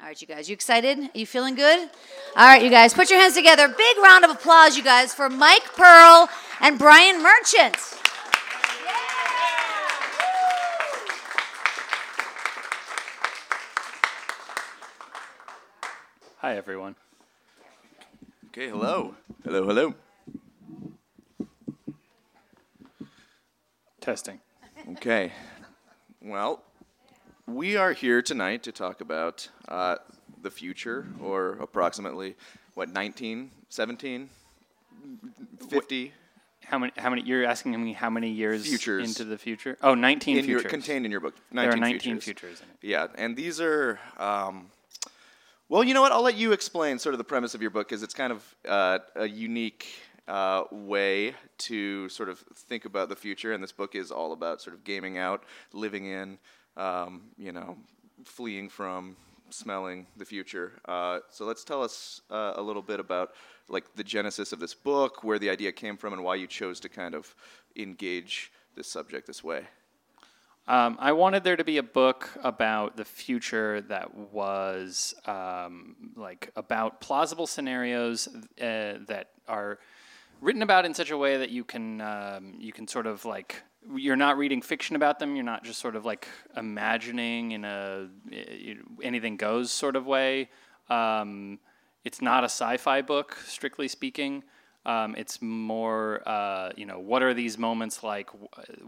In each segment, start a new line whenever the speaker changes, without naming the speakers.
All right, you guys, you excited? Are you feeling good? All right, you guys, put your hands together. Big round of applause, you guys, for Mike Pearl and Brian Merchant.
Hi, everyone.
Okay, hello. Hello, hello.
Testing.
Okay. Well, we are here tonight to talk about uh, the future, or approximately, what, 19, 17, 50
How many? How many? You're asking me how many years
Futures.
into the future? Oh, 19
in your,
futures.
contained in your book. 19
there are 19
futures.
futures in it.
Yeah, and these are. Um, well, you know what? I'll let you explain sort of the premise of your book, because it's kind of uh, a unique uh, way to sort of think about the future. And this book is all about sort of gaming out, living in, um, you know, fleeing from, smelling the future. Uh, so let's tell us uh, a little bit about like the genesis of this book, where the idea came from, and why you chose to kind of engage this subject this way.
Um, I wanted there to be a book about the future that was um, like about plausible scenarios uh, that are written about in such a way that you can um, you can sort of like you're not reading fiction about them. You're not just sort of like imagining in a anything goes sort of way. Um, it's not a sci-fi book, strictly speaking. Um, it's more, uh, you know, what are these moments like?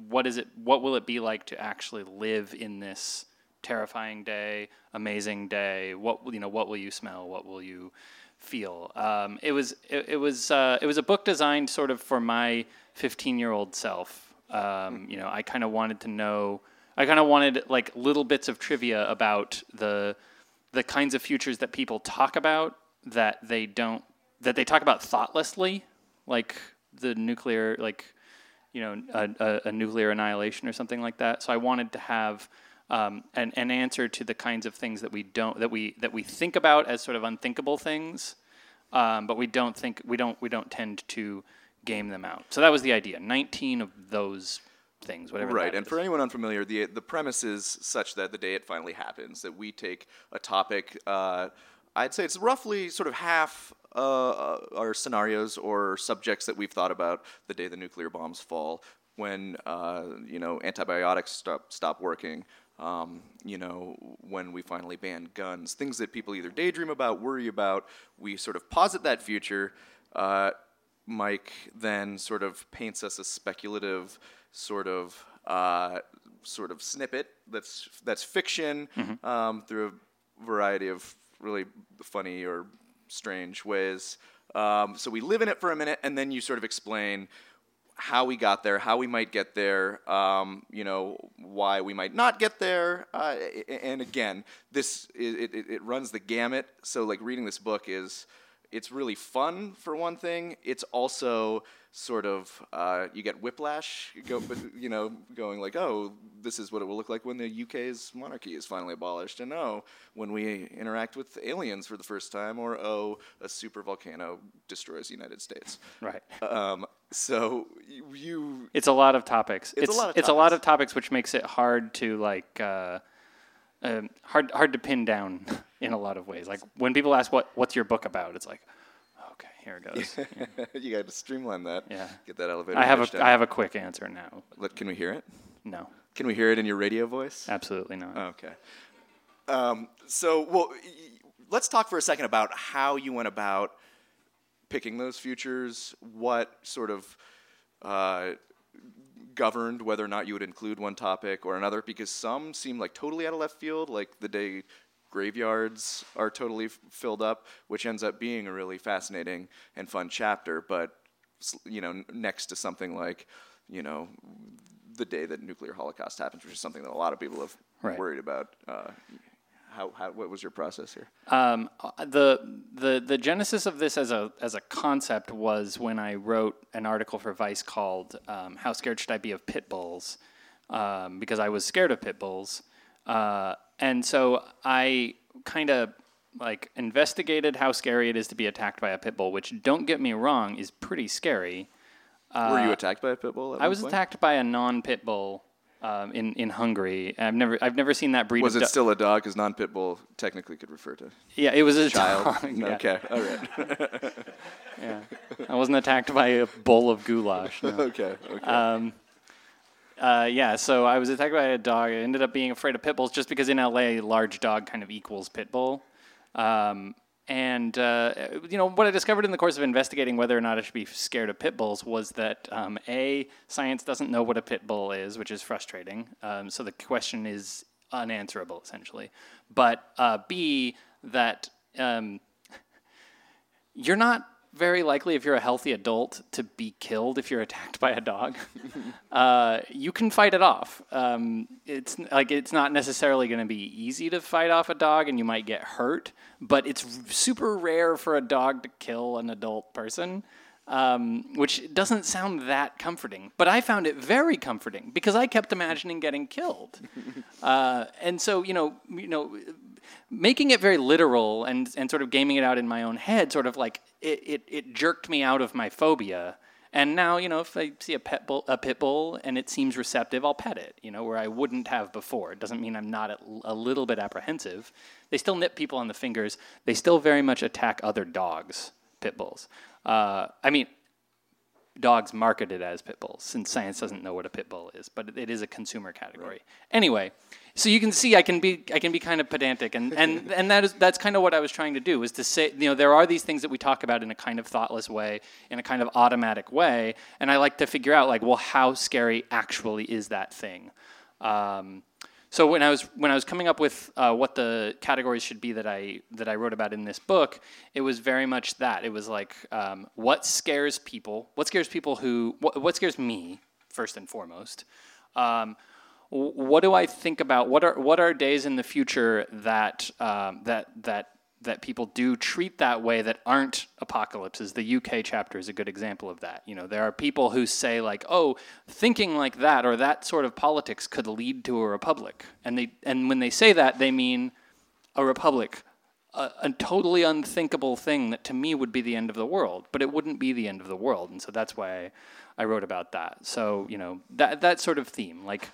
What is it? What will it be like to actually live in this terrifying day, amazing day? What you know? What will you smell? What will you feel? Um, it was, it, it was, uh, it was a book designed sort of for my 15-year-old self. Um, you know, I kind of wanted to know. I kind of wanted like little bits of trivia about the the kinds of futures that people talk about that they don't that they talk about thoughtlessly, like the nuclear, like you know, a, a, a nuclear annihilation or something like that. So I wanted to have um, an, an answer to the kinds of things that we don't that we that we think about as sort of unthinkable things, um, but we don't think we don't we don't tend to game them out. So that was the idea. Nineteen of those things, whatever.
Right, and
is.
for anyone unfamiliar, the the premise is such that the day it finally happens, that we take a topic. Uh, I'd say it's roughly sort of half uh, our scenarios or subjects that we've thought about the day the nuclear bombs fall, when uh, you know antibiotics stop stop working. Um, you know, when we finally ban guns, things that people either daydream about, worry about, we sort of posit that future. Uh, Mike then sort of paints us a speculative sort of uh, sort of snippet that's that's fiction um, through a variety of really funny or strange ways. Um, so we live in it for a minute, and then you sort of explain how we got there, how we might get there, um, you know, why we might not get there. Uh, and again, this it, it, it runs the gamut. So like reading this book is it's really fun for one thing. It's also sort of uh, you get whiplash, you go, you know, going like, oh, this is what it will look like when the UK's monarchy is finally abolished, and oh, when we interact with aliens for the first time, or oh, a super volcano destroys the United States.
right.
Um, so you,
It's a lot of topics.
It's a lot of
it's a lot
topics.
of topics, which makes it hard to like uh, um, hard hard to pin down in a lot of ways. Like when people ask what what's your book about, it's like, okay, here it goes. Yeah.
you got to streamline that.
Yeah.
Get that elevator.
I have a
down.
I have a quick answer now.
Can we hear it?
No,
Can we hear it in your radio voice?
absolutely not.
Okay. Um, so, well, let's talk for a second about how you went about picking those futures. What sort of uh, governed whether or not you would include one topic or another? Because some seem like totally out of left field, like the day graveyards are totally f- filled up, which ends up being a really fascinating and fun chapter. But you know, next to something like, you know, the day that nuclear holocaust happens, which is something that a lot of people have
Right.
worried about. Uh, how, how what was your process here?
Um, uh, the the the genesis of this as a as a concept was when I wrote an article for Vice called um, "How Scared Should I Be of Pit Bulls?" Um, because I was scared of pit bulls, uh, and so I kind of like investigated how scary it is to be attacked by a pit bull. Which, don't get me wrong, is pretty scary.
Were you attacked by a pit bull? At
Uh, I was
point?
attacked by a non-pit bull um, in in Hungary. I've never I've never seen that breed.
Was it
do-
still a dog? Because non-pit bull technically could refer to
Yeah, it was a
child.
dog, yeah.
Okay, all right.
Yeah. I wasn't attacked by a bowl of goulash. no.
okay, okay.
Uh, yeah, so I was attacked by a dog. I ended up being afraid of pit bulls just because in LA, large dog kind of equals pit bull. Um, and, uh, you know, what I discovered in the course of investigating whether or not I should be scared of pit bulls was that, um, A, science doesn't know what a pit bull is, which is frustrating. Um, so the question is unanswerable, essentially. But, uh, B, that um, you're not very likely if you're a healthy adult to be killed if you're attacked by a dog. uh, you can fight it off. Um, it's like it's not necessarily going to be easy to fight off a dog, and you might get hurt. But it's super rare for a dog to kill an adult person. Um, which doesn't sound that comforting, but I found it very comforting because I kept imagining getting killed, uh, and so you know, you know, making it very literal and, and sort of gaming it out in my own head, sort of like it, it, it jerked me out of my phobia. And now, you know, if I see a pet bull, a pit bull and it seems receptive, I'll pet it, you know, where I wouldn't have before. It doesn't mean I'm not a, a little bit apprehensive. They still nip people on the fingers. They still very much attack other dogs, pit bulls. Uh, I mean, dogs marketed as pit bulls since science doesn't know what a pit bull is but it is a consumer category anyway so you can see i can be i can be kind of pedantic and and and that is that's kind of what i was trying to do is to say you know there are these things that we talk about in a kind of thoughtless way in a kind of automatic way and i like to figure out like well how scary actually is that thing um, so when I was when I was coming up with uh, what the categories should be that I that I wrote about in this book, it was very much that. It was like um, what scares people, what scares people who, what, what scares me first and foremost. Um, what do I think about? What are what are days in the future that um, that that that people do treat that way that aren't apocalypses. The UK chapter is a good example of that. You know, there are people who say like, "Oh, thinking like that or that sort of politics could lead to a republic," and they and when they say that, they mean a republic, a, a totally unthinkable thing that to me would be the end of the world, but it wouldn't be the end of the world, and so that's why I wrote about that. So you know that that sort of theme, like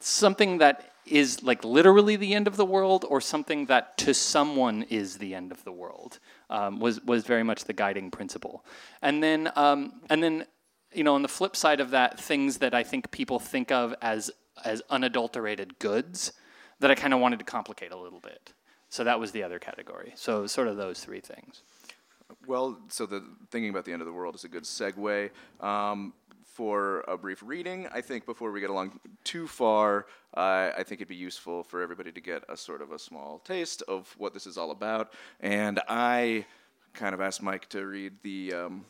something that is like literally the end of the world or something that to someone is the end of the world um, was was very much the guiding principle. And then um, and then you know on the flip side of that things that i think people think of as as unadulterated goods that i kind of wanted to complicate a little bit. So that was the other category. So sort of those three things.
Well, so the thinking about the end of the world is a good segue. Um, for a brief reading. I think before we get along too far, uh, I think it'd be useful for everybody to get a sort of a small taste of what this is all about. And I kind of asked Mike to read the um,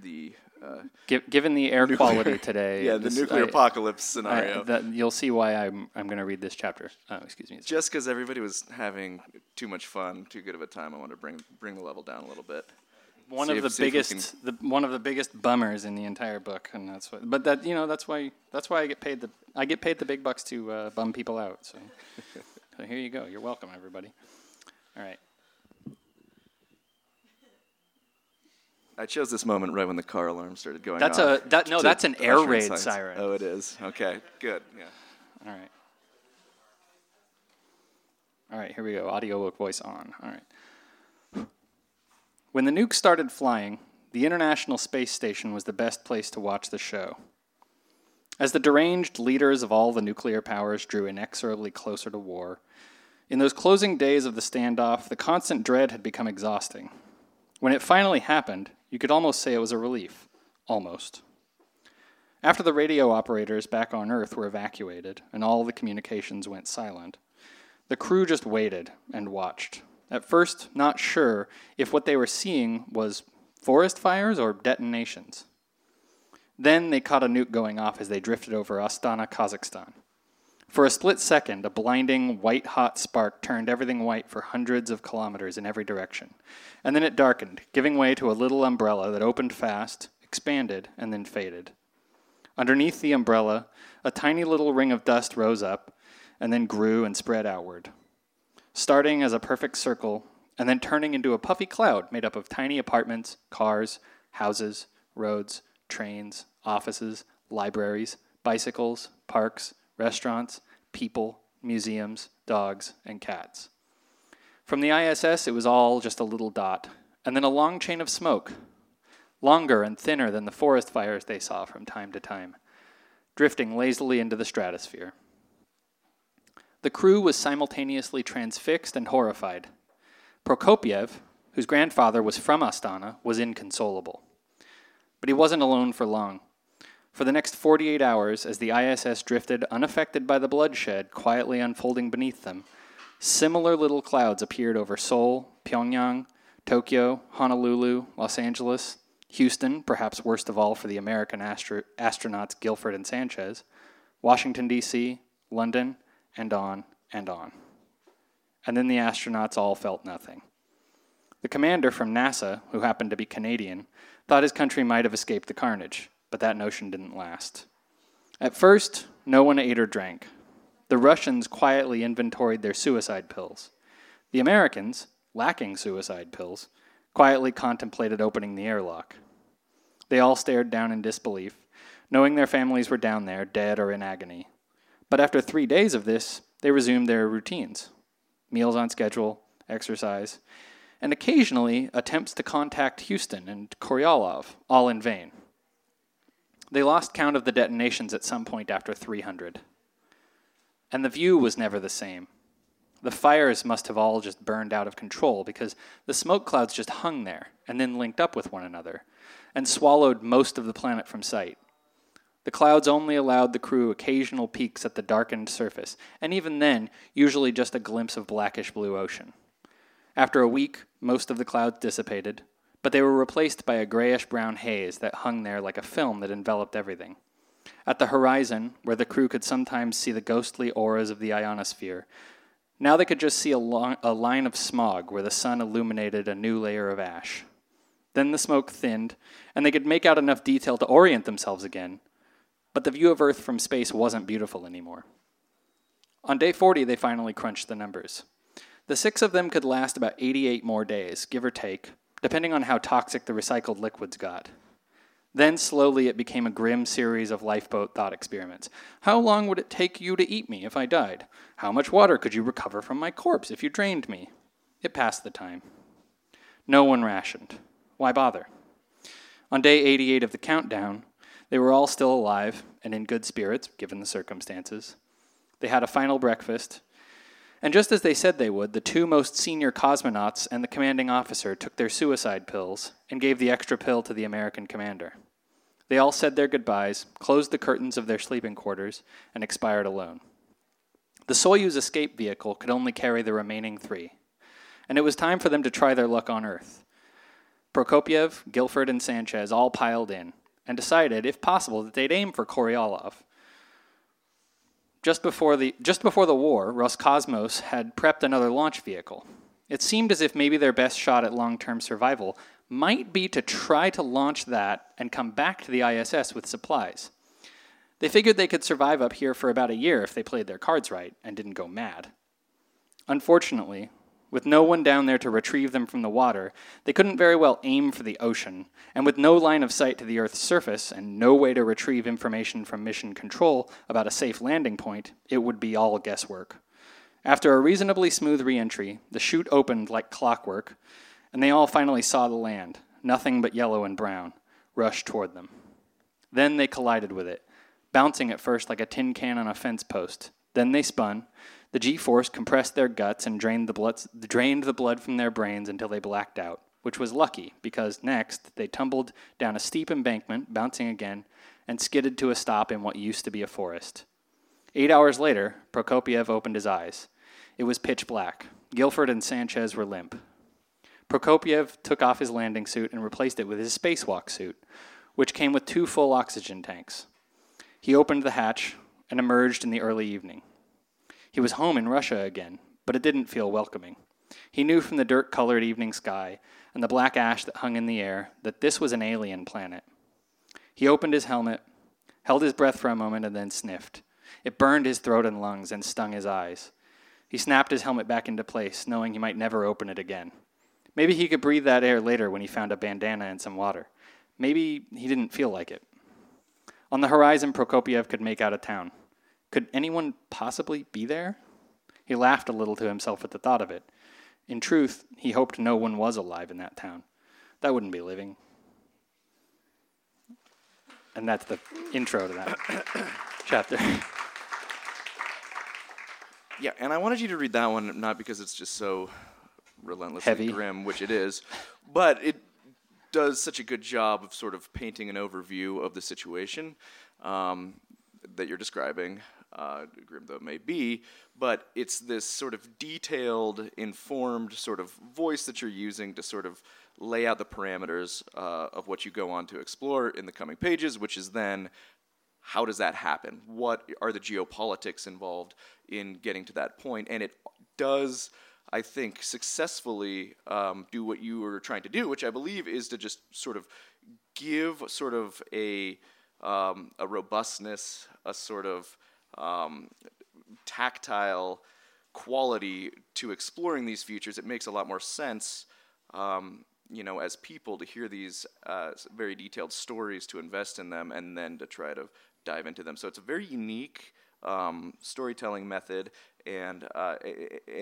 the uh,
Gi- given the air quality today
yeah the
this-
nuclear
I-
apocalypse
I-
scenario.
that, you'll see why i'm, I'm going to read this chapter oh excuse me
Just because everybody was having too much fun, too good of a time, I wanted to bring bring the level down a little bit.
One
See
of
if-
the biggest the, one of the biggest bummers in the entire book and that's what but that you know that's why that's why i get paid the i get paid the big bucks to uh, bum people out so, so here you go you're welcome everybody all right
I chose this moment right when the car alarm started going
That's a- that- no, that's an air raid
science.
siren.
Oh, it is. Okay, good. Yeah.
all right all right here we go audiobook voice on all right when the nuke started flying the international space station was the best place to watch the show As the deranged leaders of all the nuclear powers drew inexorably closer to war, in those closing days of the standoff, the constant dread had become exhausting. When it finally happened, you could almost say it was a relief. Almost. After the radio operators back on Earth were evacuated and all the communications went silent, the crew just waited and watched. At first, not sure if what they were seeing was forest fires or detonations. Then they caught a nuke going off as they drifted over Astana, Kazakhstan. For a split second, a blinding, white hot spark turned everything white for hundreds of kilometers in every direction. And then it darkened, giving way to a little umbrella that opened fast, expanded, and then faded. Underneath the umbrella, a tiny little ring of dust rose up and then grew and spread outward, starting as a perfect circle and then turning into a puffy cloud made up of tiny apartments, cars, houses, roads, trains, offices, libraries, bicycles, parks, restaurants, people, museums, dogs, and cats. From the ISS, it was all just a little dot, and then a long chain of smoke, longer and thinner than the forest fires they saw from time to time, drifting lazily into the stratosphere. The crew was simultaneously transfixed and horrified. Prokopiev, whose grandfather was from Astana, was inconsolable. But he wasn't alone for long. For the next 48 hours, as the ISS drifted unaffected by the bloodshed quietly unfolding beneath them, similar little clouds appeared over Seoul, Pyongyang, Tokyo, Honolulu, Los Angeles, Houston, perhaps worst of all for the American astro- astronauts Guilford and Sanchez, Washington, D.C., London, and on and on. And then the astronauts all felt nothing. The commander from NASA, who happened to be Canadian, thought his country might have escaped the carnage but that notion didn't last. At first, no one ate or drank. The Russians quietly inventoried their suicide pills. The Americans, lacking suicide pills, quietly contemplated opening the airlock. They all stared down in disbelief, knowing their families were down there, dead or in agony. But after three days of this, they resumed their routines meals on schedule, exercise, and occasionally attempts to contact Houston and Korolyov, all in vain. They lost count of the detonations at some point after 300. And the view was never the same. The fires must have all just burned out of control because the smoke clouds just hung there and then linked up with one another and swallowed most of the planet from sight. The clouds only allowed the crew occasional peeks at the darkened surface, and even then, usually just a glimpse of blackish blue ocean. After a week, most of the clouds dissipated, but they were replaced by a grayish brown haze that hung there like a film that enveloped everything. At the horizon, where the crew could sometimes see the ghostly auras of the ionosphere, now they could just see a, long, a line of smog where the sun illuminated a new layer of ash. Then the smoke thinned, and they could make out enough detail to orient themselves again, but the view of Earth from space wasn't beautiful anymore. On day 40, they finally crunched the numbers. The six of them could last about 88 more days, give or take, depending on how toxic the recycled liquids got. Then slowly it became a grim series of lifeboat thought experiments. How long would it take you to eat me if I died? How much water could you recover from my corpse if you drained me? It passed the time. No one rationed. Why bother? On day 88 of the countdown, they were all still alive and in good spirits, given the circumstances. They had a final breakfast and just as they said they would, the two most senior cosmonauts and the commanding officer took their suicide pills and gave the extra pill to the American commander. They all said their goodbyes, closed the curtains of their sleeping quarters, and expired alone. The Soyuz escape vehicle could only carry the remaining three, and it was time for them to try their luck on Earth. Prokopiev, Guilford, and Sanchez all piled in and decided, if possible, that they'd aim for Korolyov, just before the, just before the war, Roscosmos had prepped another launch vehicle. It seemed as if maybe their best shot at long term survival might be to try to launch that and come back to the ISS with supplies. They figured they could survive up here for about a year if they played their cards right and didn't go mad. Unfortunately, with no one down there to retrieve them from the water, they couldn't very well aim for the ocean, and with no line of sight to the Earth's surface and no way to retrieve information from mission control about a safe landing point, it would be all guesswork. After a reasonably smooth reentry, the chute opened like clockwork, and they all finally saw the land, nothing but yellow and brown, rush toward them. Then they collided with it, bouncing at first like a tin can on a fence post. Then they spun, the G force compressed their guts and drained the, blood, drained the blood from their brains until they blacked out, which was lucky because next they tumbled down a steep embankment, bouncing again, and skidded to a stop in what used to be a forest. Eight hours later, Prokopiev opened his eyes. It was pitch black. Guilford and Sanchez were limp. Prokopiev took off his landing suit and replaced it with his spacewalk suit, which came with two full oxygen tanks. He opened the hatch and emerged in the early evening. He was home in Russia again, but it didn't feel welcoming. He knew from the dirt colored evening sky and the black ash that hung in the air that this was an alien planet. He opened his helmet, held his breath for a moment, and then sniffed. It burned his throat and lungs and stung his eyes. He snapped his helmet back into place, knowing he might never open it again. Maybe he could breathe that air later when he found a bandana and some water. Maybe he didn't feel like it. On the horizon, Prokopiev could make out a town. Could anyone possibly be there? He laughed a little to himself at the thought of it. In truth, he hoped no one was alive in that town. That wouldn't be living. And that's the intro to that chapter.
Yeah, and I wanted you to read that one not because it's just so relentlessly
Heavy.
grim, which it is, but it does such a good job of sort of painting an overview of the situation um, that you're describing, uh, grim though it may be. But it's this sort of detailed, informed sort of voice that you're using to sort of lay out the parameters uh, of what you go on to explore in the coming pages, which is then how does that happen? What are the geopolitics involved in getting to that point? And it does, I think, successfully um, do what you were trying to do, which I believe is to just sort of give sort of a um, a robustness, a sort of um, tactile quality to exploring these futures. It makes a lot more sense. Um, you know, as people, to hear these uh, very detailed stories, to invest in them, and then to try to dive into them. So it's a very unique um, storytelling method, and uh,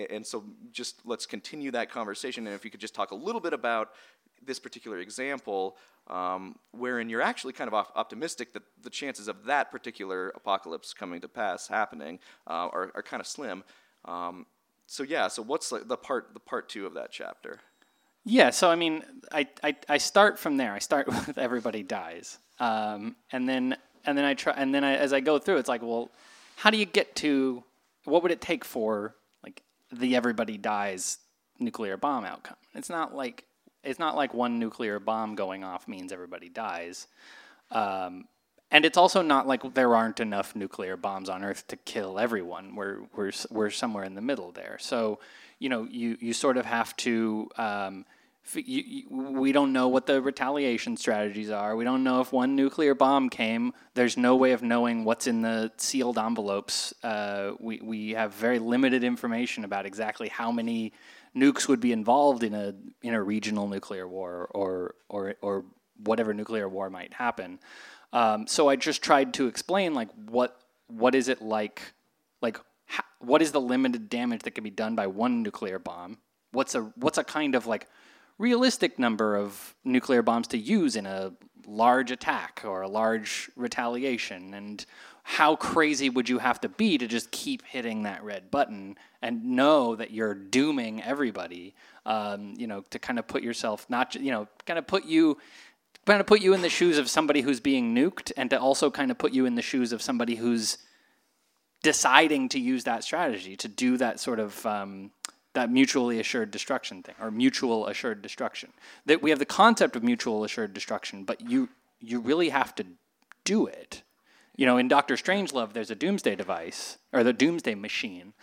and so just let's continue that conversation. And if you could just talk a little bit about this particular example, um, wherein you're actually kind of op- optimistic that the chances of that particular apocalypse coming to pass happening uh, are, are kind of slim. Um, so yeah, so what's the, the part the part two of that chapter?
Yeah, so I mean, I, I, I start from there. I start with everybody dies, um, and then and then I try, and then I, as I go through, it's like, well, how do you get to what would it take for like the everybody dies nuclear bomb outcome? It's not like it's not like one nuclear bomb going off means everybody dies. Um, and it's also not like there aren't enough nuclear bombs on Earth to kill everyone. We're we're we're somewhere in the middle there. So, you know, you you sort of have to. Um, you, you, we don't know what the retaliation strategies are. We don't know if one nuclear bomb came. There's no way of knowing what's in the sealed envelopes. Uh, we we have very limited information about exactly how many nukes would be involved in a in a regional nuclear war or or or whatever nuclear war might happen. Um, so I just tried to explain like what what is it like, like ha- what is the limited damage that can be done by one nuclear bomb? What's a what's a kind of like realistic number of nuclear bombs to use in a large attack or a large retaliation and how crazy would you have to be to just keep hitting that red button and know that you're dooming everybody um, you know to kind of put yourself not you know kind of put you kind of put you in the shoes of somebody who's being nuked and to also kind of put you in the shoes of somebody who's deciding to use that strategy to do that sort of um, that mutually assured destruction thing or mutual assured destruction. That we have the concept of mutual assured destruction but you you really have to do it you know in dr strangelove there's a doomsday device or the doomsday machine.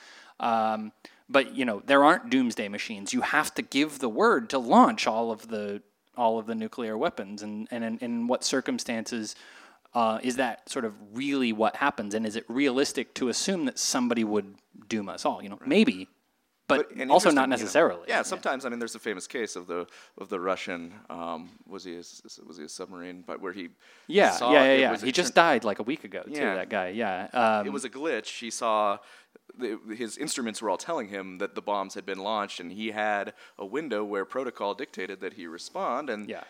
Um, but you know there aren't doomsday machines. You have to give the word to launch all of the all of the nuclear weapons. And, and in, in what circumstances uh, is that sort of really what happens? And is it realistic to assume that somebody would doom us all? You know maybe but,
and
also not
you know,
necessarily
yeah, sometimes I mean, there's a famous case of the of the Russian. Um, was he a, was he a submarine? But where he
yeah
saw
yeah yeah, yeah. he just
tr-
died like a week ago too
Yeah.
that guy yeah um,
it was a glitch. He saw the, his instruments were all telling him that the bombs had been launched, and he had a window where protocol dictated that he respond. And
Yeah.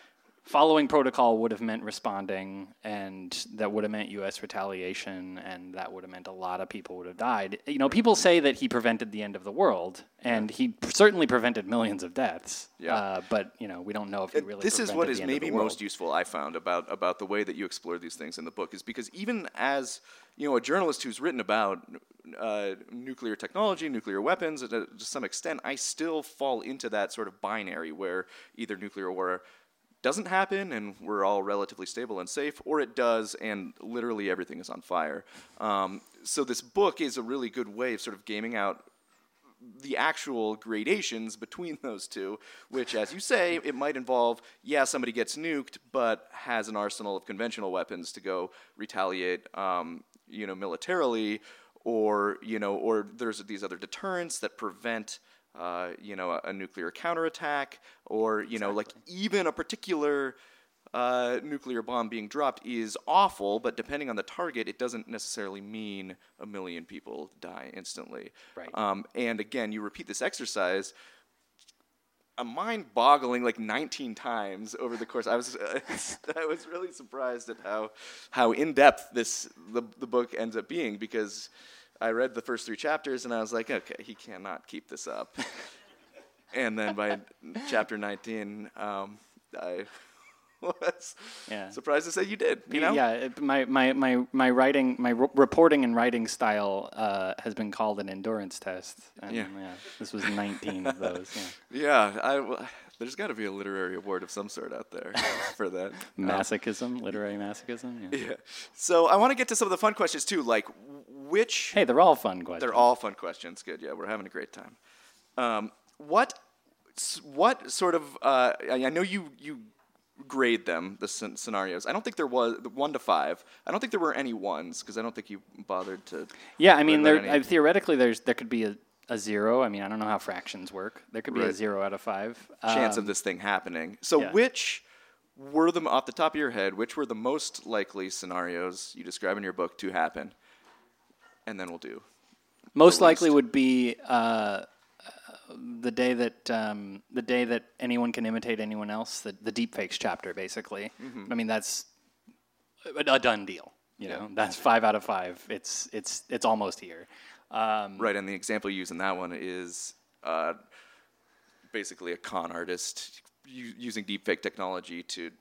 Following protocol would have meant responding, and that would have meant U.S. retaliation, and that would have meant a lot of people would have died. You know, people say that he prevented the end of the world, and he certainly prevented millions of deaths.
Yeah.
Uh, but you know, we don't know if he really.
this is
prevented
what
the
is maybe most useful I found about about the way that you explore these things in the book is because even as you know a journalist who's written about uh, nuclear technology, nuclear weapons uh, to some extent, I still fall into that sort of binary where either nuclear war doesn't happen and we're all relatively stable and safe, or it does and literally everything is on fire. Um, so this book is a really good way of sort of gaming out the actual gradations between those two, which, as you say, it might involve, yeah, somebody gets nuked, but has an arsenal of conventional weapons to go retaliate, um, you know, militarily, or you know, or there's these other deterrents that prevent. Uh, you know, a, a nuclear counterattack, or you know, like even a particular uh, nuclear bomb being dropped is awful, but depending on the target, it doesn't necessarily mean a million people die instantly.
Right.
Um, and again, you repeat this exercise. A mind-boggling like 19 times over the course. I was I was really surprised at how how in-depth this the, the book ends up being because I read the first three chapters and I was like, okay, he cannot keep this up. and then by chapter 19, um, I was
Yeah.
surprised to say you did. You know?
Yeah, it- my, my, my, my writing, my r- reporting and writing style uh, has been called an endurance test. And
Yeah.
this was 19 of those. Yeah.
Yeah, I w there's got to be a literary award of some sort out there for that. Um,
Masochism, literary masochism. Yeah.
yeah. So I want to get to some of the fun questions too, like which.
Hey, they're all fun questions.
They're all fun questions. Good. Yeah, we're having a great time. Um, what what sort of? Uh, I I know you you grade them the scen- scenarios. I don't think there was the one to five. I don't think there were any ones because I don't think you bothered to.
Yeah, I mean, there uh, theoretically there's there could be a, a zero. I mean, I don't know how fractions work. There could be a zero out of five.
chance
Um,
of this thing happening. So
yeah.
which were the off the top of your head? Which were the most likely scenarios you describe in your book to happen? And then we'll do.
Most likely would be uh, the day that um, the day that anyone can imitate anyone else. The the deepfakes chapter, basically.
Mm-hmm.
I mean, that's a, a done deal. You know, that's five out of five. It's it's it's almost here. Um,
Right, and the example you use in that one is uh, basically a con artist u- using deepfake technology to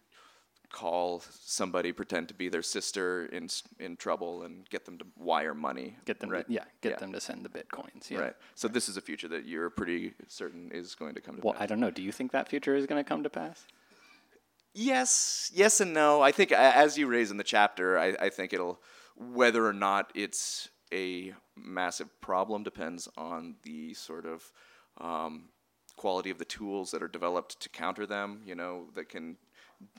call somebody, pretend to be their sister in in trouble, and get them to wire money.
get them,
right?
to, yeah, get
Yeah.
them to send the bitcoins. Yeah.
Right. So this is a future that you're pretty certain is going to come to
Well,
pass.
I don't know. Do you think that future is going to come to pass?
Yes, yes and no. I think as you raise in the chapter, I, I think it'll whether or not it's a massive problem depends on the sort of um, quality of the tools that are developed to counter them. You know that can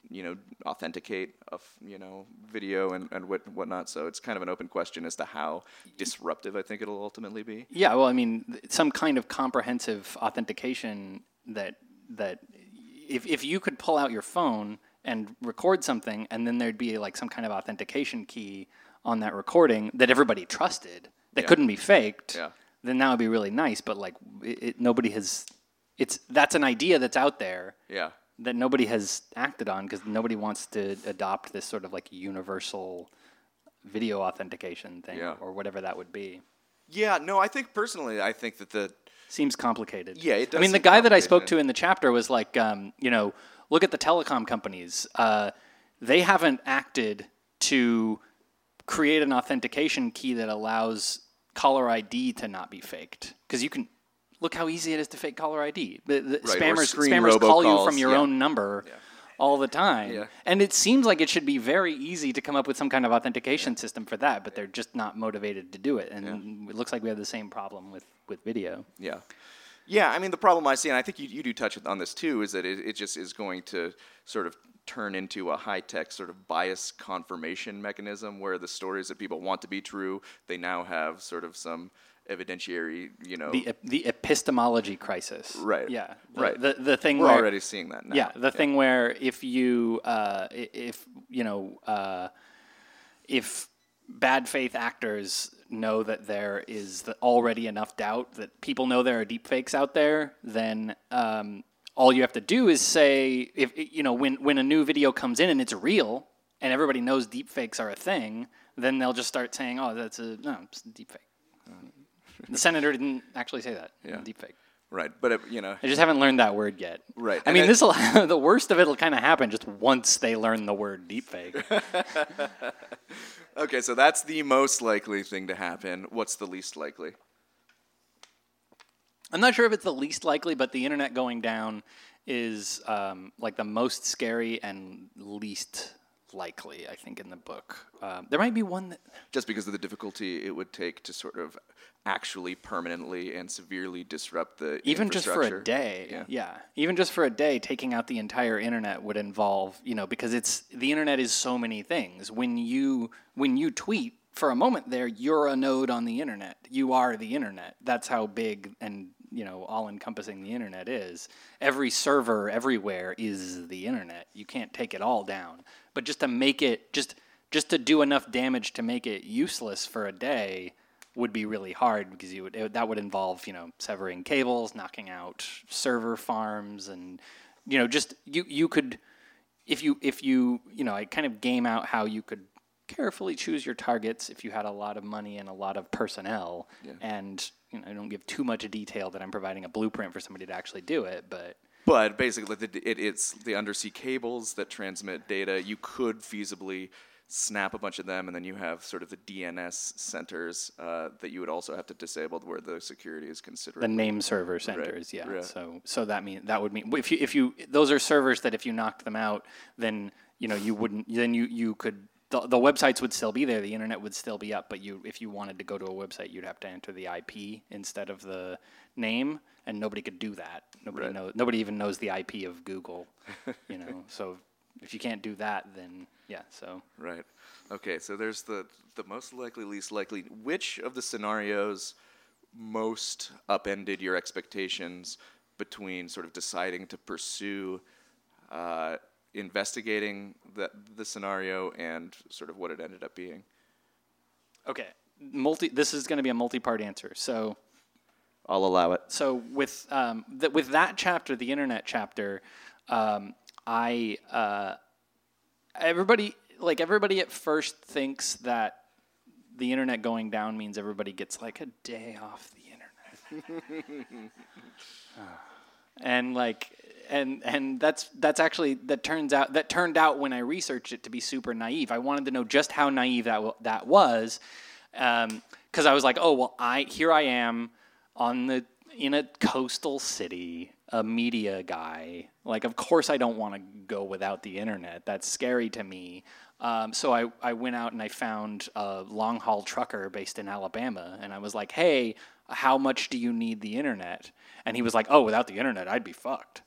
you know authenticate a f- you know video and and what whatnot. So it's kind of an open question as to how disruptive I think it'll ultimately be.
Yeah, well, I mean, th- some kind of comprehensive authentication that that if if you could pull out your phone and record something, and then there'd be like some kind of authentication key on that recording that everybody trusted that
Yeah.
couldn't be faked,
Yeah.
then that would be really nice. But like, it, it, nobody has. It's that's an idea that's out there
Yeah.
That nobody has acted on because nobody wants to adopt this sort of like universal video authentication thing
Yeah.
or whatever that would be.
Yeah. No, I think personally, I think that the
Seems complicated.
Yeah, it
I mean, the guy that I spoke to in the chapter was like, um, you know, look at the telecom companies. Uh, they haven't acted to create an authentication key that allows caller ID to not be faked. Because you can look how easy it is to fake caller ID. The, the
or
spammers spammers call you from your
yeah.
own number. All the time,
Yeah.
and it seems like it should be very easy to come up with some kind of authentication system for that, but they're just not motivated to do it. And it looks like we have the same problem with with video.
Yeah. Yeah, I mean, the problem I see, and I think you, you do touch on this too, is that it, it just is going to sort of turn into a high tech sort of bias confirmation mechanism where the stories that people want to be true, they now have sort of some evidentiary, you know.
the the epistemology crisis.
Right.
Yeah. The,
Right.
The the thing
we're
where,
already seeing that now.
Yeah, the thing where if you uh, if you know uh, if bad faith actors know that there is the already enough doubt that people know there are deep fakes out there, then um, all you have to do is say if you know when when a new video comes in and it's real and everybody knows deep fakes are a thing, then they'll just start saying, "Oh, that's a no, it's a deep fake." The senator didn't actually say that.
Yeah.
Deep fake.
Right. But, it, you know,
I just haven't learned that word yet.
Right.
I
And
mean, this the worst of it will kind of happen just once they learn the word deepfake.
okay, so that's the most likely thing to happen. What's the least likely?
I'm not sure if it's the least likely, but the internet going down is um, like the most scary and least likely. I think in the book um, there might be one that
Just because of the difficulty it would take to sort of actually permanently and severely disrupt the
even just for a day
Yeah.
yeah. even just for a day taking out the entire internet would involve you know because it's the internet is so many things when you when you tweet for a moment there you're a node on the internet you are the internet that's how big and you know all encompassing the internet is every server everywhere is the internet. You can't take it all down. But just to make it just just to do enough damage to make it useless for a day would be really hard because you would it, that would involve you know severing cables, knocking out server farms, and you know just you you could if you if you you know I kind of game out how you could carefully choose your targets if you had a lot of money and a lot of personnel and you know I don't give too much detail that I'm providing a blueprint for somebody to actually do it but
But basically, the, it, it's the undersea cables that transmit data. You could feasibly snap a bunch of them, and then you have sort of the DNS centers uh, that you would also have to disable, where the security is considered.
the name server centers yeah
right.
so so that mean that would mean if you if you those are servers that if you knocked them out then you know you wouldn't then you you could the, the websites would still be there the internet would still be up but you if you wanted to go to a website you'd have to enter the IP instead of the name and nobody could do that nobody
Right.
knows nobody even knows the IP of Google you know so if you can't do that then yeah so
Right. Okay. So there's the the most likely, least likely. Which of the scenarios most upended your expectations between sort of deciding to pursue uh, investigating the the scenario and sort of what it ended up being?
okay multi this is going to be a multi-part answer so
I'll allow it.
so with um, th- with that chapter, the internet chapter, um, I uh, everybody like everybody at first thinks that the internet going down means everybody gets like a day off the internet, and like and and that's that's actually that turns out that turned out when I researched it to be super naive. I wanted to know just how naive that that was, because I was like, oh well, I here I am on the in a coastal city, a media guy. Like, of course, I don't want to go without the internet. That's scary to me. Um, so I, I went out and I found a long haul trucker based in Alabama, and I was like, hey, how much do you need the internet? And he was like, oh, without the internet, I'd be fucked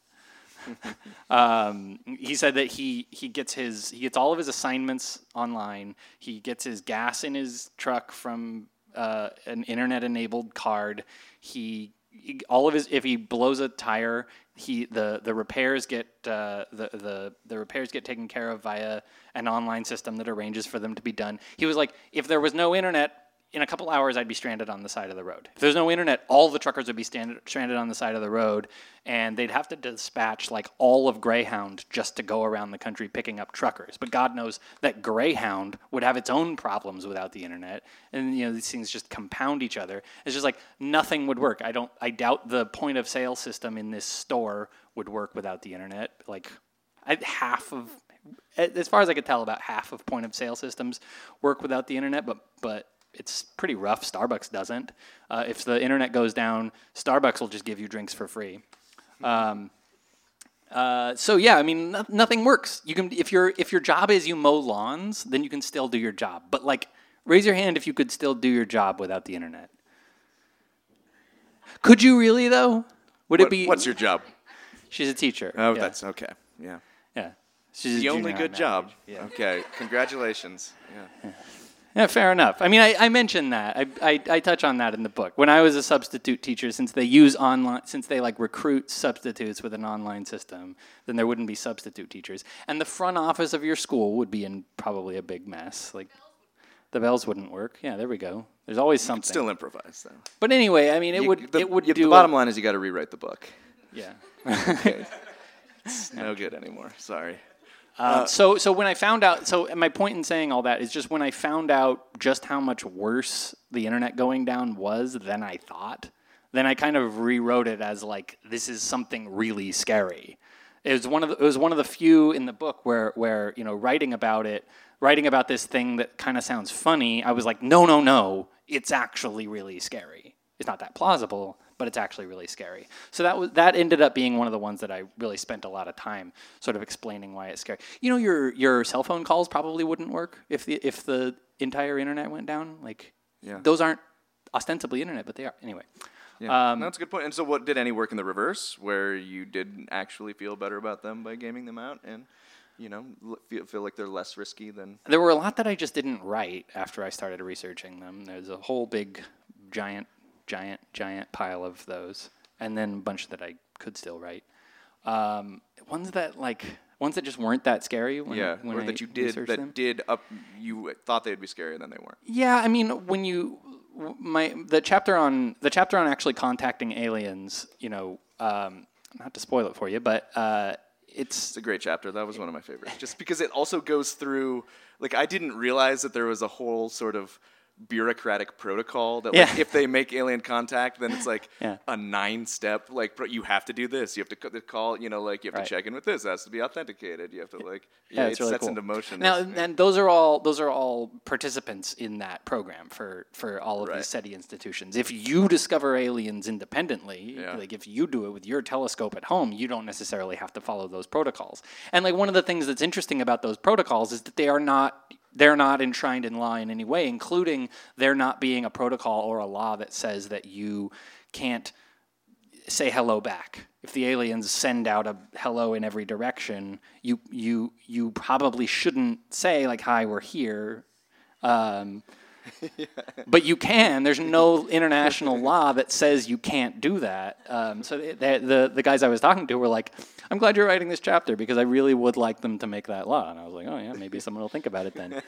um, he said that he he gets his he gets all of his assignments online. He gets his gas in his truck from uh, an internet enabled card. He, he all of his if he blows a tire, he the the repairs get uh, the the the repairs get taken care of via an online system that arranges for them to be done. He was like, if there was no internet, in a couple hours I'd be stranded on the side of the road. If there's no internet, all the truckers would be stand- stranded on the side of the road, and they'd have to dispatch like all of Greyhound just to go around the country picking up truckers. But God knows that Greyhound would have its own problems without the internet, and you know these things just compound each other. It's just like nothing would work. I don't. I doubt the point of sale system in this store would work without the internet. Like I, half of as far as I could tell, about half of point of sale systems work without the internet, but but it's pretty rough. Starbucks doesn't. Uh, if the internet goes down, Starbucks will just give you drinks for free. Um, uh, so yeah, I mean, no, nothing works. You can if your if your job is you mow lawns, then you can still do your job. But like, raise your hand if you could still do your job without the internet. Could you really though? Would
What-
it be?
what's your job?
She's a teacher.
Oh,
yeah.
that's okay. Yeah.
yeah. She's
The only good job.
Yeah.
Okay. Congratulations. Yeah.
Yeah, fair enough. I mean, I, I mentioned that. I, I, I touch on that in the book. When I was a substitute teacher, since they use online, since they like recruit substitutes with an online system, then there wouldn't be substitute teachers, and the front office of your school would be in probably a big mess. Like, the bells wouldn't work. Yeah, there we go. There's always something.
Still improvise though.
but anyway, I mean, it
You-
would
The,
it would
you-
do
the
a-
bottom line is you got to rewrite the book.
Yeah.
It's no good anymore. Sorry.
Uh, so so when I found out, so my point in saying all that is just when I found out just how much worse the internet going down was than I thought, then I kind of rewrote it as like this is something really scary. It was one of the, it was one of the few in the book where where you know writing about it, writing about this thing that kind of sounds funny. I was like, no no no, it's actually really scary. It's not that plausible, but it's actually really scary. So that was that ended up being one of the ones that I really spent a lot of time sort of explaining why it's scary. You know, your your cell phone calls probably wouldn't work if the if the entire internet went down. Like,
Yeah.
those aren't ostensibly internet, but they are anyway.
Yeah,
Um,
no, that's a good point. And so, what did any work in the reverse, where you did actually feel better about them by gaming them out, and you know, feel, feel like they're less risky than?
There were a lot that I just didn't write after I started researching them. There's a whole big, giant, giant, giant pile of those, and then a bunch that I could still write. Um, ones that like ones that just weren't that scary. When,
Yeah,
when
or
I
that you did that
them.
did up. You thought they'd be scary, and then they weren't.
Yeah, I mean, when you my the chapter on the chapter on actually contacting aliens, you know, um, not to spoil it for you, but uh, it's
It's a great chapter. That was one of my favorites, just because it also goes through. Like, I didn't realize that there was a whole sort of bureaucratic protocol that, like,
Yeah.
if they make alien contact, then it's like
Yeah.
a nine-step. Like, pro- you have to do this. You have to call. You know, like you have
Right.
to check in with this. It has to be authenticated. You have to like.
Yeah,
Yeah, it
really
sets
cool.
into motion.
Now,
this-
and those are all those are all participants in that program for for all of
Right.
these SETI institutions. If you discover aliens independently, like if you do it with your telescope at home, you don't necessarily have to follow those protocols. And like one of the things that's interesting about those protocols is that they are not they're not enshrined in law in any way, including there not being a protocol or a law that says that you can't say hello back. If the aliens send out a hello in every direction, you you you probably shouldn't say like "Hi, we're here." Um, But you can. There's no international law that says you can't do that. Um, so the, the the the guys I was talking to were like, "I'm glad you're writing this chapter because I really would like them to make that law." And I was like, "Oh yeah, maybe someone will think about it then."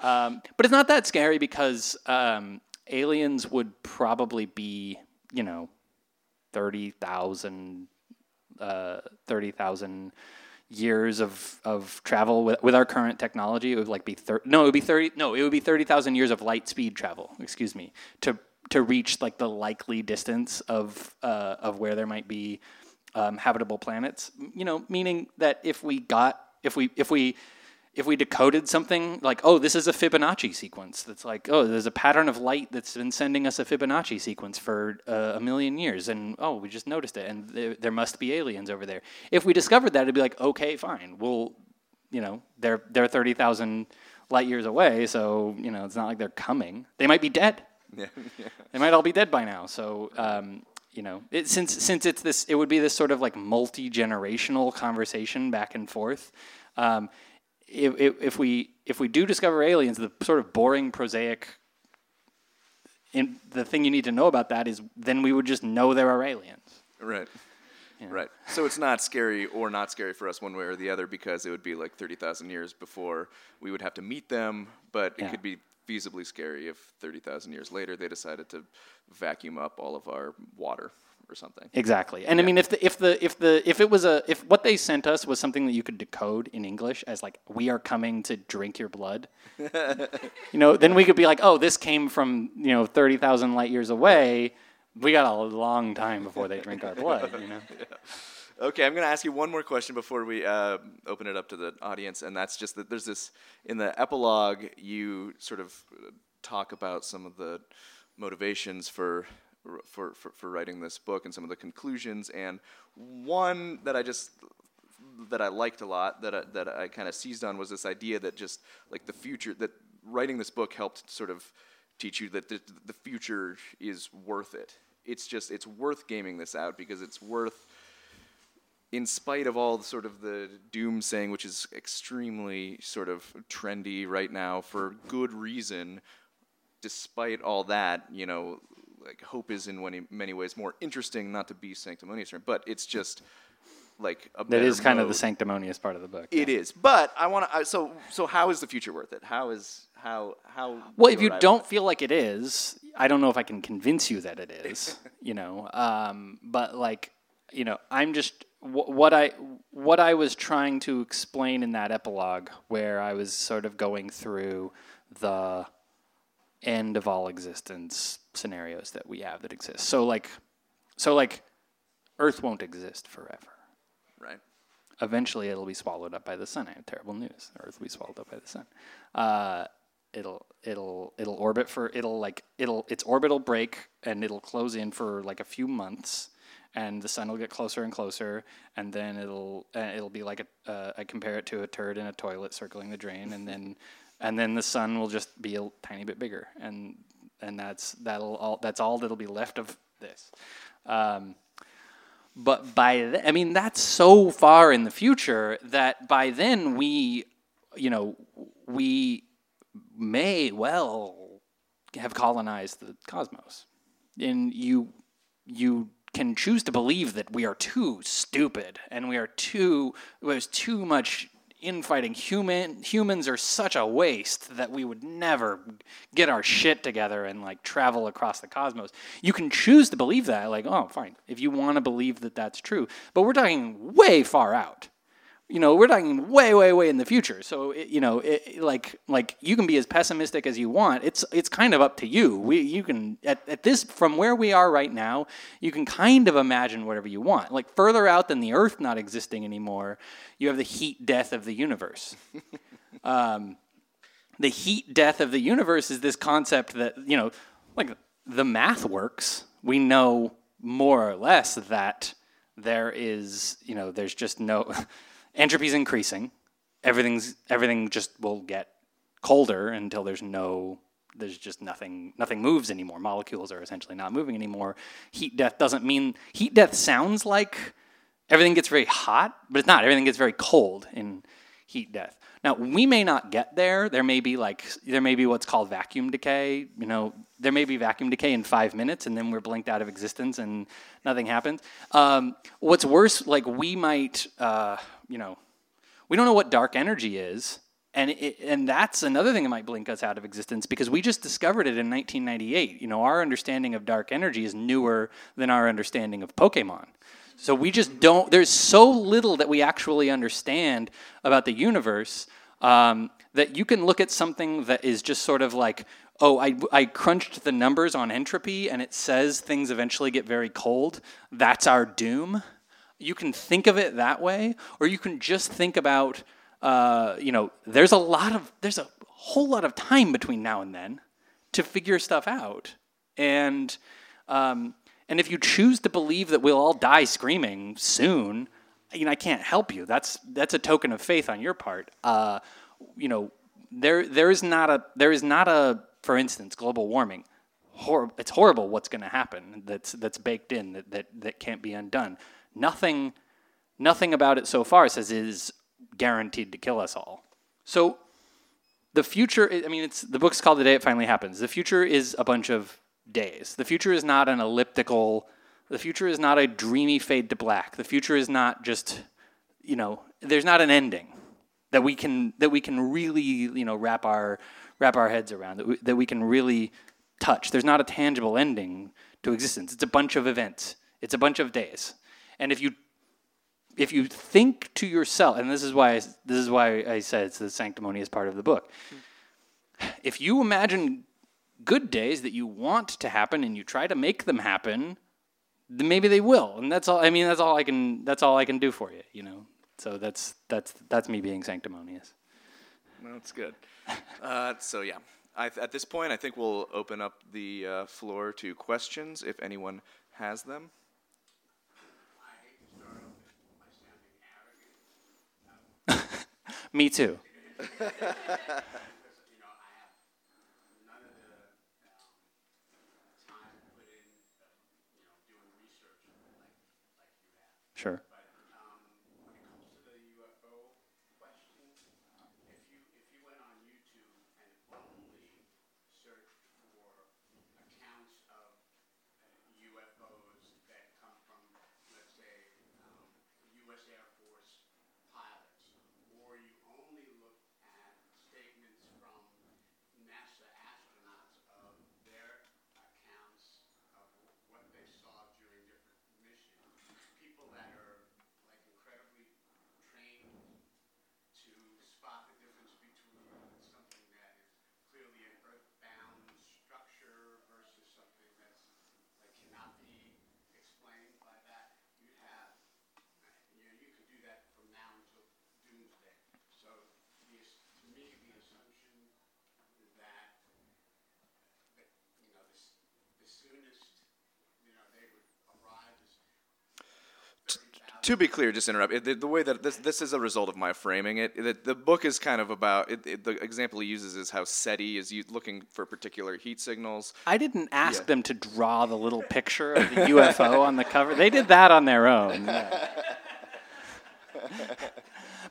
um, but it's not that scary because um, aliens would probably be, you know, thirty thousand, uh, thirty thousand years of, of travel with, with our current technology. It would like be thir- no, it would be thirty. No, it would be thirty thousand years of light speed travel. Excuse me to to reach like the likely distance of uh, of where there might be um, habitable planets. You know, meaning that if we got if we if we if we decoded something like, oh, this is a Fibonacci sequence, that's like, oh, there's a pattern of light that's been sending us a Fibonacci sequence for uh, a million years, and oh, we just noticed it, and there, there must be aliens over there. If we discovered that, it'd be like, okay, fine, we'll, you know, they're they're thirty thousand light years away, so you know, it's not like they're coming. They might be dead.
yeah,
They might all be dead by now. So, um, you know, it, since since it's this, it would be this sort of like multi generational conversation back and forth. Um, if, if, if we if we do discover aliens, the sort of boring, prosaic, in, the thing you need to know about that is then we would just know there are aliens.
right. Right. So it's not scary or not scary for us one way or the other because it would be like 30,000 years before we would have to meet them, but it
Yeah.
could be feasibly scary if 30,000 years later they decided to vacuum up all of our water or something.
Exactly. And I mean if the if the if the if it was a if what they sent us was something that you could decode in English as like we are coming to drink your blood. you know, then we could be like, "Oh, this came from, you know, 30,000 light years away. We got a long time before they drink our blood, you know."
Okay, I'm going to ask you one more question before we uh, open it up to the audience, and that's just that there's this in the epilogue. You sort of uh, talk about some of the motivations for, for for for writing this book and some of the conclusions, and one that I just that I liked a lot that I, that I kind of seized on was this idea that just like the future that writing this book helped sort of teach you that the, the future is worth it. It's just it's worth gaming this out because it's worth in spite of all the sort of the doom saying, which is extremely sort of trendy right now for good reason, despite all that, you know, like hope is in many, many ways more interesting, not to be sanctimonious, but it's just like a
That is kind of the sanctimonious part of the book.
It is, but I want to. So, so how is the future worth it? How is how how?
Well, if you
I-
don't feel like it is, I don't know if I can convince you that it is. you know, um, but like, you know, I'm just wh- what I what I was trying to explain in that epilogue, where I was sort of going through the end of all existence scenarios that we have that exist. So like, so like, Earth won't exist forever.
right?
Eventually, it'll be swallowed up by the sun. I have terrible news. Earth will be swallowed up by the sun. Uh, it'll it'll it'll orbit for it'll like it'll its orbit will break and it'll close in for like a few months and the sun will get closer and closer and then it'll uh, it'll be like a uh, I compare it to a turd in a toilet circling the drain and then and then the sun will just be a tiny bit bigger and and that's that'll all that's all that'll be left of this. Um, but by th- I mean that's so far in the future that by then we you know we may well have colonized the cosmos. And you you can choose to believe that we are too stupid and we are too there's too much infighting. Human humans are such a waste that we would never get our shit together and like travel across the cosmos. You can choose to believe that like oh fine if you want to believe that that's true but we're talking way far out you know we're talking way way way in the future. So it, you know it, like like you can be as pessimistic as you want. It's it's kind of up to you. We you can at, at this from where we are right now you can kind of imagine whatever you want. Like further out than the earth not existing anymore you have the heat death of the universe. Um, the heat death of the universe is this concept that you know like the math works. We know more or less that there is you know there's just no entropy is increasing. Everything's everything just will get colder until there's no there's just nothing nothing moves anymore. Molecules are essentially not moving anymore. Heat death doesn't mean heat death sounds like everything gets very hot, but it's not. Everything gets very cold in heat death. Now, we may not get there. There may be like there may be what's called vacuum decay. You know, there may be vacuum decay in five minutes, and then we're blinked out of existence, and nothing happens. Um, what's worse, like we might, uh, you know, we don't know what dark energy is, and it, and that's another thing that might blink us out of existence because we just discovered it in 1998. You know, our understanding of dark energy is newer than our understanding of Pokemon. So we just don't. There's so little that we actually understand about the universe um, that you can look at something that is just sort of like, oh, I, I crunched the numbers on entropy and it says things eventually get very cold. That's our doom. You can think of it that way, or you can just think about, uh, you know, there's a lot of there's a whole lot of time between now and then to figure stuff out, and um, and if you choose to believe that we'll all die screaming soon, you know, I can't help you. That's that's a token of faith on your part. Uh, you know, there there is not a there is not a for instance global warming. Hor- it's horrible what's going to happen. That's that's baked in that, that that can't be undone. Nothing nothing about it so far says it is guaranteed to kill us all. So the future. I mean, it's the book's called "The Day It Finally Happens." The future is a bunch of days. The future is not an elliptical, the future is not a dreamy fade to black. The future is not just, you know, there's not an ending that we can that we can really, you know, wrap our wrap our heads around that we, that we can really touch. There's not a tangible ending to existence. It's a bunch of events. It's a bunch of days. And if you if you think to yourself, and this is why I, this is why I said it's the sanctimonious part of the book. If you imagine good days that you want to happen and you try to make them happen, then maybe they will. And that's all. I mean, that's all I can. That's all I can do for you. You know. So that's that's that's me being sanctimonious.
Well, That's good. Uh, so yeah, I, at this point, I think we'll open up the uh, floor to questions if anyone has them.
Me too. Sure.
UFOs that come from, let's say, um, U.S. Air Force pilots, or you only look at statements from NASA astronauts of their accounts of what they saw during different missions. People that are soonest, you know, they would arrive is
To be clear, just interrupt. It, the, the way that this this is a result of my framing it. The, the book is kind of about it, it, the example he uses is how SETI is u- looking for particular heat signals.
I didn't ask
Yeah.
them to draw the little picture of the UFO on the cover. They did that on their own.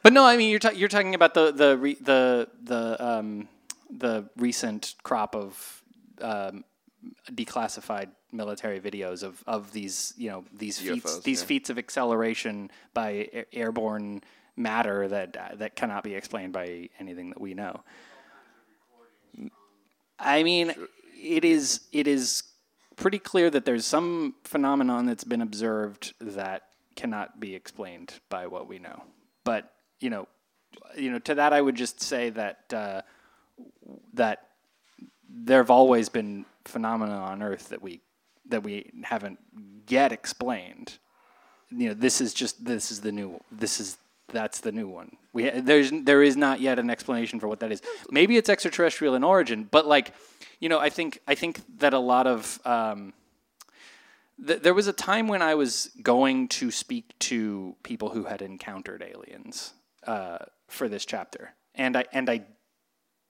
but no, I mean you're ta- you're talking about the the re- the the um, the recent crop of um, declassified military videos of, of these you know these feats these
yeah.
feats of acceleration by a- airborne matter that uh, that cannot be explained by anything that we know. I mean, it is it is pretty clear that there's some phenomenon that's been observed that cannot be explained by what we know. But you know, you know, to that I would just say that uh, that there have always been phenomena on Earth that we that we haven't yet explained. You know, this is just this is the new this is that's the new one. We there's there is not yet an explanation for what that is. Maybe it's extraterrestrial in origin, but like, you know, I think I think that a lot of um, th- there was a time when I was going to speak to people who had encountered aliens uh, for this chapter, and I and I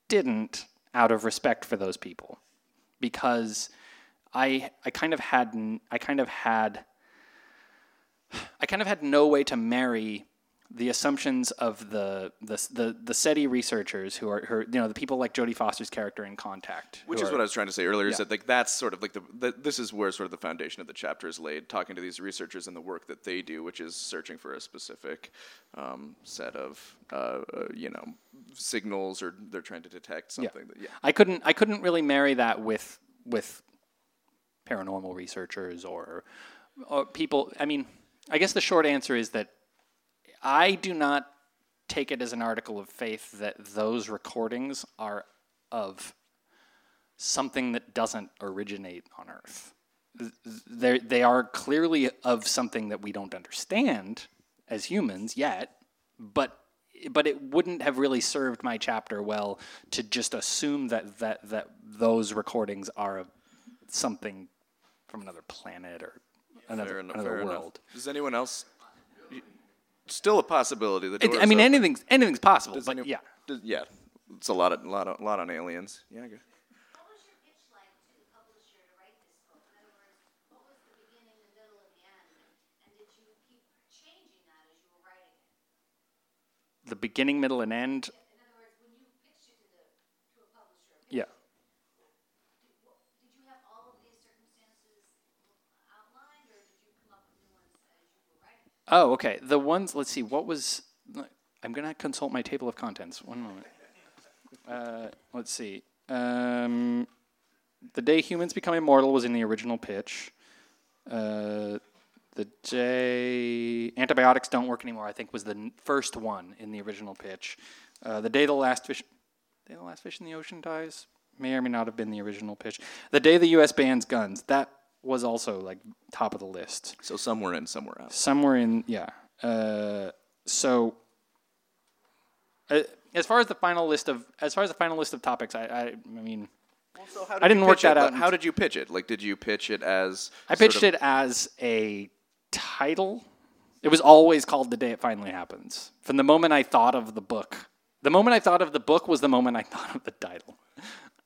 didn't out of respect for those people. Because I I kind of had I kind of had I kind of had no way to marry the assumptions of the the the, the SETI researchers who are who are, you know the people like Jodie Foster's character in Contact,
Which is
are-
what I was trying to say earlier. Is
Yeah.
that like that's sort of like the, the this is where sort of the foundation of the chapter is laid. Talking to these researchers and the work that they do, which is searching for a specific um, set of uh, uh, you know signals, or they're trying to detect something. That, yeah.
I couldn't I couldn't really marry that with with paranormal researchers or or people. I mean, I guess the short answer is that I do not take it as an article of faith that those recordings are of something that doesn't originate on Earth. They they are clearly of something that we don't understand as humans yet, but but it wouldn't have really served my chapter well to just assume that that that those recordings are of something from another planet or another,
enough.
another
enough.
world.
Does anyone else? Still a possibility. The
It,
door
I mean,
open.
anything's anything's possible.
Does
but
any-
yeah,
does- yeah. It's a lot of lot of lot on aliens. Yeah. I guess.
What was your pitch like to the publisher to write this book? In other words, what was the beginning, middle, and end? And did you keep changing that as you were writing it?
the beginning, middle, and end.
In other words, when you pitched it to the to a publisher,
Yeah.
did, what, did you have all of these circumstances outlined, or did you come up with new ones as you were writing? it?
Oh, okay. The ones. Let's see. What was? I'm gonna consult my table of contents. One moment. Uh, let's see. Um, the day humans become immortal was in the original pitch. Uh, the day antibiotics don't work anymore, I think, was the n- first one in the original pitch. Uh, the day the last fish, the last fish in the ocean dies, may or may not have been the original pitch. The day the U.S. bans guns, that was also like top of the list
So somewhere in, somewhere out.
somewhere in yeah. Uh, so uh, as far as the final list of as far as the final list of topics, I I, I mean
So how
I didn't work that
it?
out
How did you pitch it? Like, did you pitch it as?
I
sort
pitched
of-
it as a title. It was always called "The Day It Finally Happens." From the moment I thought of the book, the moment I thought of the book was the moment I thought of the title.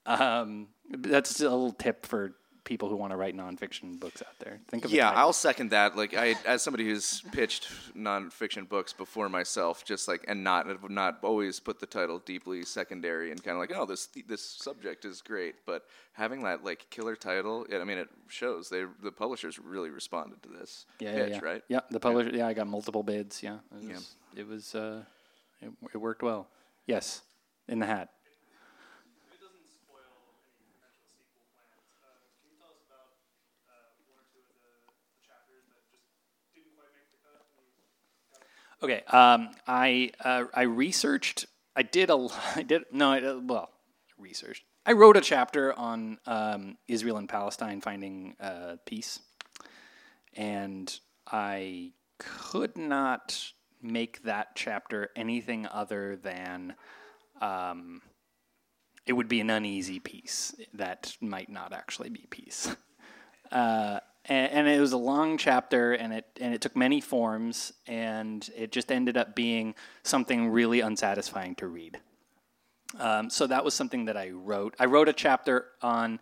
Um, that's a little tip for people who want to write nonfiction books out there. Think of
Yeah. I'll second that. Like, I, as somebody who's pitched nonfiction books before myself, just like, and not not always put the title deeply secondary and kind of like, oh, this this subject is great, but having that like killer title, I mean, it shows they the publishers really responded to this
yeah,
pitch,
yeah, yeah.
right?
Yeah, the publisher. Yeah, I got multiple bids. Yeah, it was. It was. Uh, it, it worked well. Yes, in the hat.
If it doesn't spoil any potential sequel plans, uh, can you tell us about uh, one or two of the, the chapters that just didn't quite make the cut? And you got
Okay. Um, I uh, I researched. I did a. I did no. I, well, researched. I wrote a chapter on um, Israel and Palestine finding uh, peace, and I could not make that chapter anything other than. Um, it would be an uneasy peace that might not actually be peace. Uh, and, and it was a long chapter, and it and it took many forms, and it just ended up being something really unsatisfying to read. Um, so that was something that I wrote. I wrote a chapter on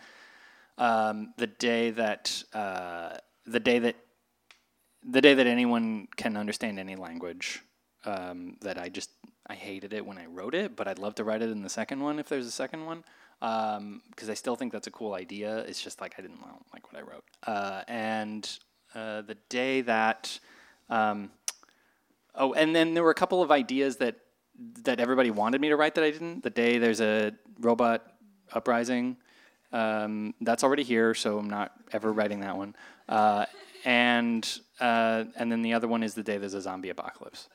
um, the day that uh, the day that the day that anyone can understand any language. Um, that I just I hated it when I wrote it, but I'd love to write it in the second one if there's a second one, because I still think that's a cool idea. It's just like I didn't like what I wrote. Uh, and uh, the day that, um, oh, and then there were a couple of ideas that that everybody wanted me to write that I didn't. The day there's a robot uprising, um, that's already here, so I'm not ever writing that one. Uh, and uh, and then the other one is the day there's a zombie apocalypse,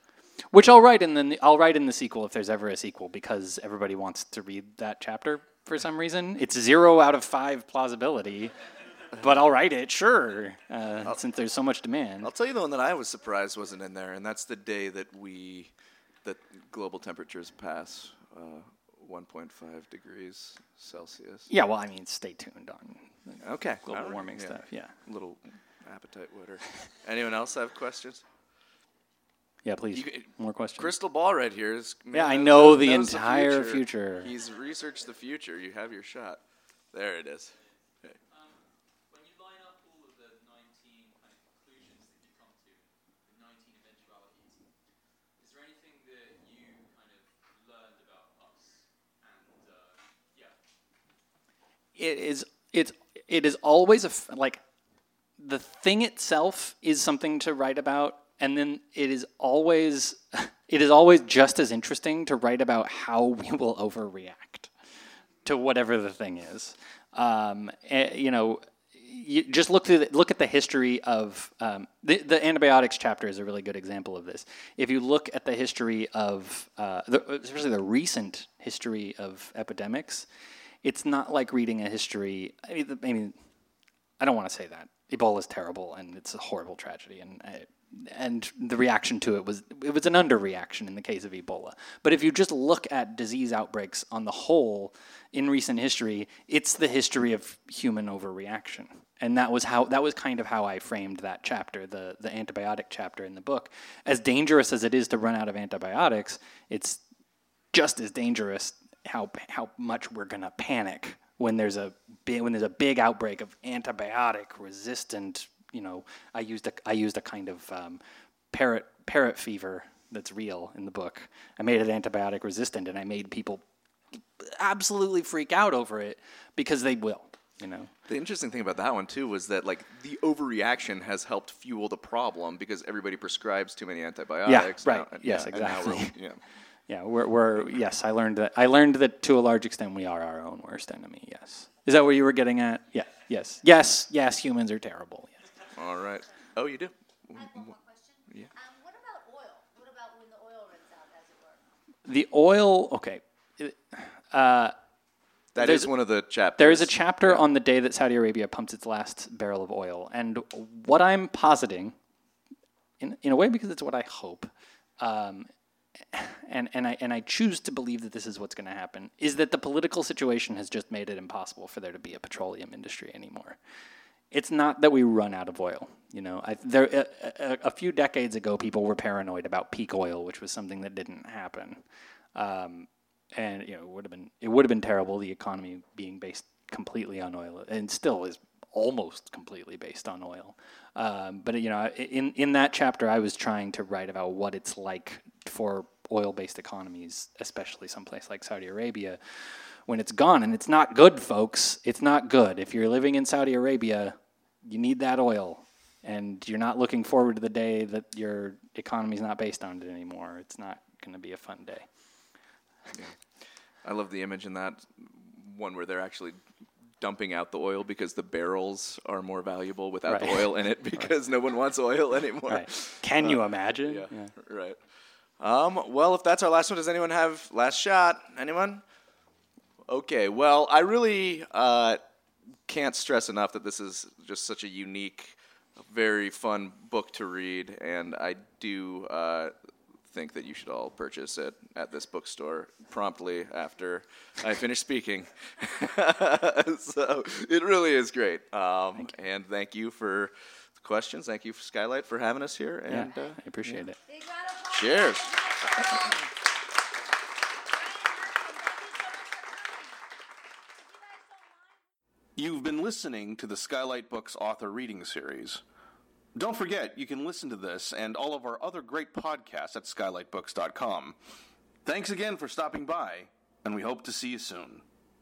which I'll write in the I'll write in the sequel if there's ever a sequel because everybody wants to read that chapter for some reason. It's zero out of five plausibility, but I'll write it sure uh, since there's so much demand.
I'll tell you the one that I was surprised wasn't in there, and that's the day that we that global temperatures pass uh, 1.5 degrees Celsius.
Yeah, well, I mean, stay tuned on
Okay.
global
all right,
warming stuff. Yeah,
Little appetite witter. Anyone else have questions?
Yeah. Please,
You
more questions.
Crystal ball right here is.
Yeah, I know
knows-
the
knows
entire future.
He's researched the future. You have your shot. There it is. Okay.
When you line up all of the 19 kind of conclusions that you come to, the 19 eventualities, is there anything that you kind of learned about us? And uh, yeah,
it is it's it is always a f- like the thing itself is something to write about and then it is always it is always just as interesting to write about how we will overreact to whatever the thing is um, eh, you know you just look through the, look at the history of um, the, the antibiotics chapter is a really good example of this. If you look at the history of uh, the, especially the recent history of epidemics, it's not like reading a history. I mean, I don't want to say that Ebola is terrible and it's a horrible tragedy, and I, and the reaction to it was it was an underreaction in the case of Ebola. But if you just look at disease outbreaks on the whole in recent history, it's the history of human overreaction, and that was how that was kind of how I framed that chapter, the the antibiotic chapter in the book. As dangerous as it is to run out of antibiotics, it's just as dangerous how how much we're gonna panic when there's a big when there's a big outbreak of antibiotic resistant. You know, I used a I used a kind of um, parrot parrot fever that's real in the book. I made it antibiotic resistant, and I made people absolutely freak out over it because they will. You know.
The interesting thing about that one too was that like the overreaction has helped fuel the problem because everybody prescribes too many antibiotics.
Yeah, right.
now,
Yes,
and
exactly.
yeah.
Yeah, we're, we're yes. I learned that. I learned that to a large extent we are our own worst enemy. Yes. Is that what you were getting at? Yeah. Yes. Yes. Yes. Humans are terrible. Yes.
All right. Oh, you do.
I have one more question.
Yeah.
Um, what about oil? What about when the oil runs out, as it were?
The oil. Okay. It- Uh,
That
There's-
is one of the chapters.
there is a chapter on the day that Saudi Arabia pumps its last barrel of oil, and what I'm positing, in in a way because it's what I hope, um, and and I and I choose to believe that this is what's going to happen, is that the political situation has just made it impossible for there to be a petroleum industry anymore. It's not that we run out of oil. You know, I, there a, a, a few decades ago, people were paranoid about peak oil, which was something that didn't happen. Um, and you know, would have been it would have been terrible. The economy being based completely on oil, and still is almost completely based on oil. Um, but you know, in in that chapter, I was trying to write about what it's like for oil-based economies, especially someplace like Saudi Arabia, when it's gone, and it's not good, folks. It's not good. If you're living in Saudi Arabia, you need that oil, and you're not looking forward to the day that your economy's not based on it anymore. It's not going to be a fun day.
I love the image in that one where they're actually dumping out the oil because the barrels are more valuable without the oil in it because no one wants oil anymore.
Right. Can you imagine?
Uh, Yeah, right. Um, well, if that's our last one, does anyone have last shot? Anyone? Okay. Well, I really uh, can't stress enough that this is just such a unique, very fun book to read, and I do uh, think that you should all purchase it at this bookstore promptly after I finish speaking. so it really is great. Um, and thank you for the questions. Thank you, Skylight, for having us here.
Yeah,
And uh,
I appreciate it.
Big round of applause.
cheers.
Brian Hartman, thank you so much for coming. If you guys don't mind.
You've been listening to the Skylight Books author reading series. Don't forget, you can listen to this and all of our other great podcasts at skylightbooks.com. Thanks again for stopping by, and we hope to see you soon.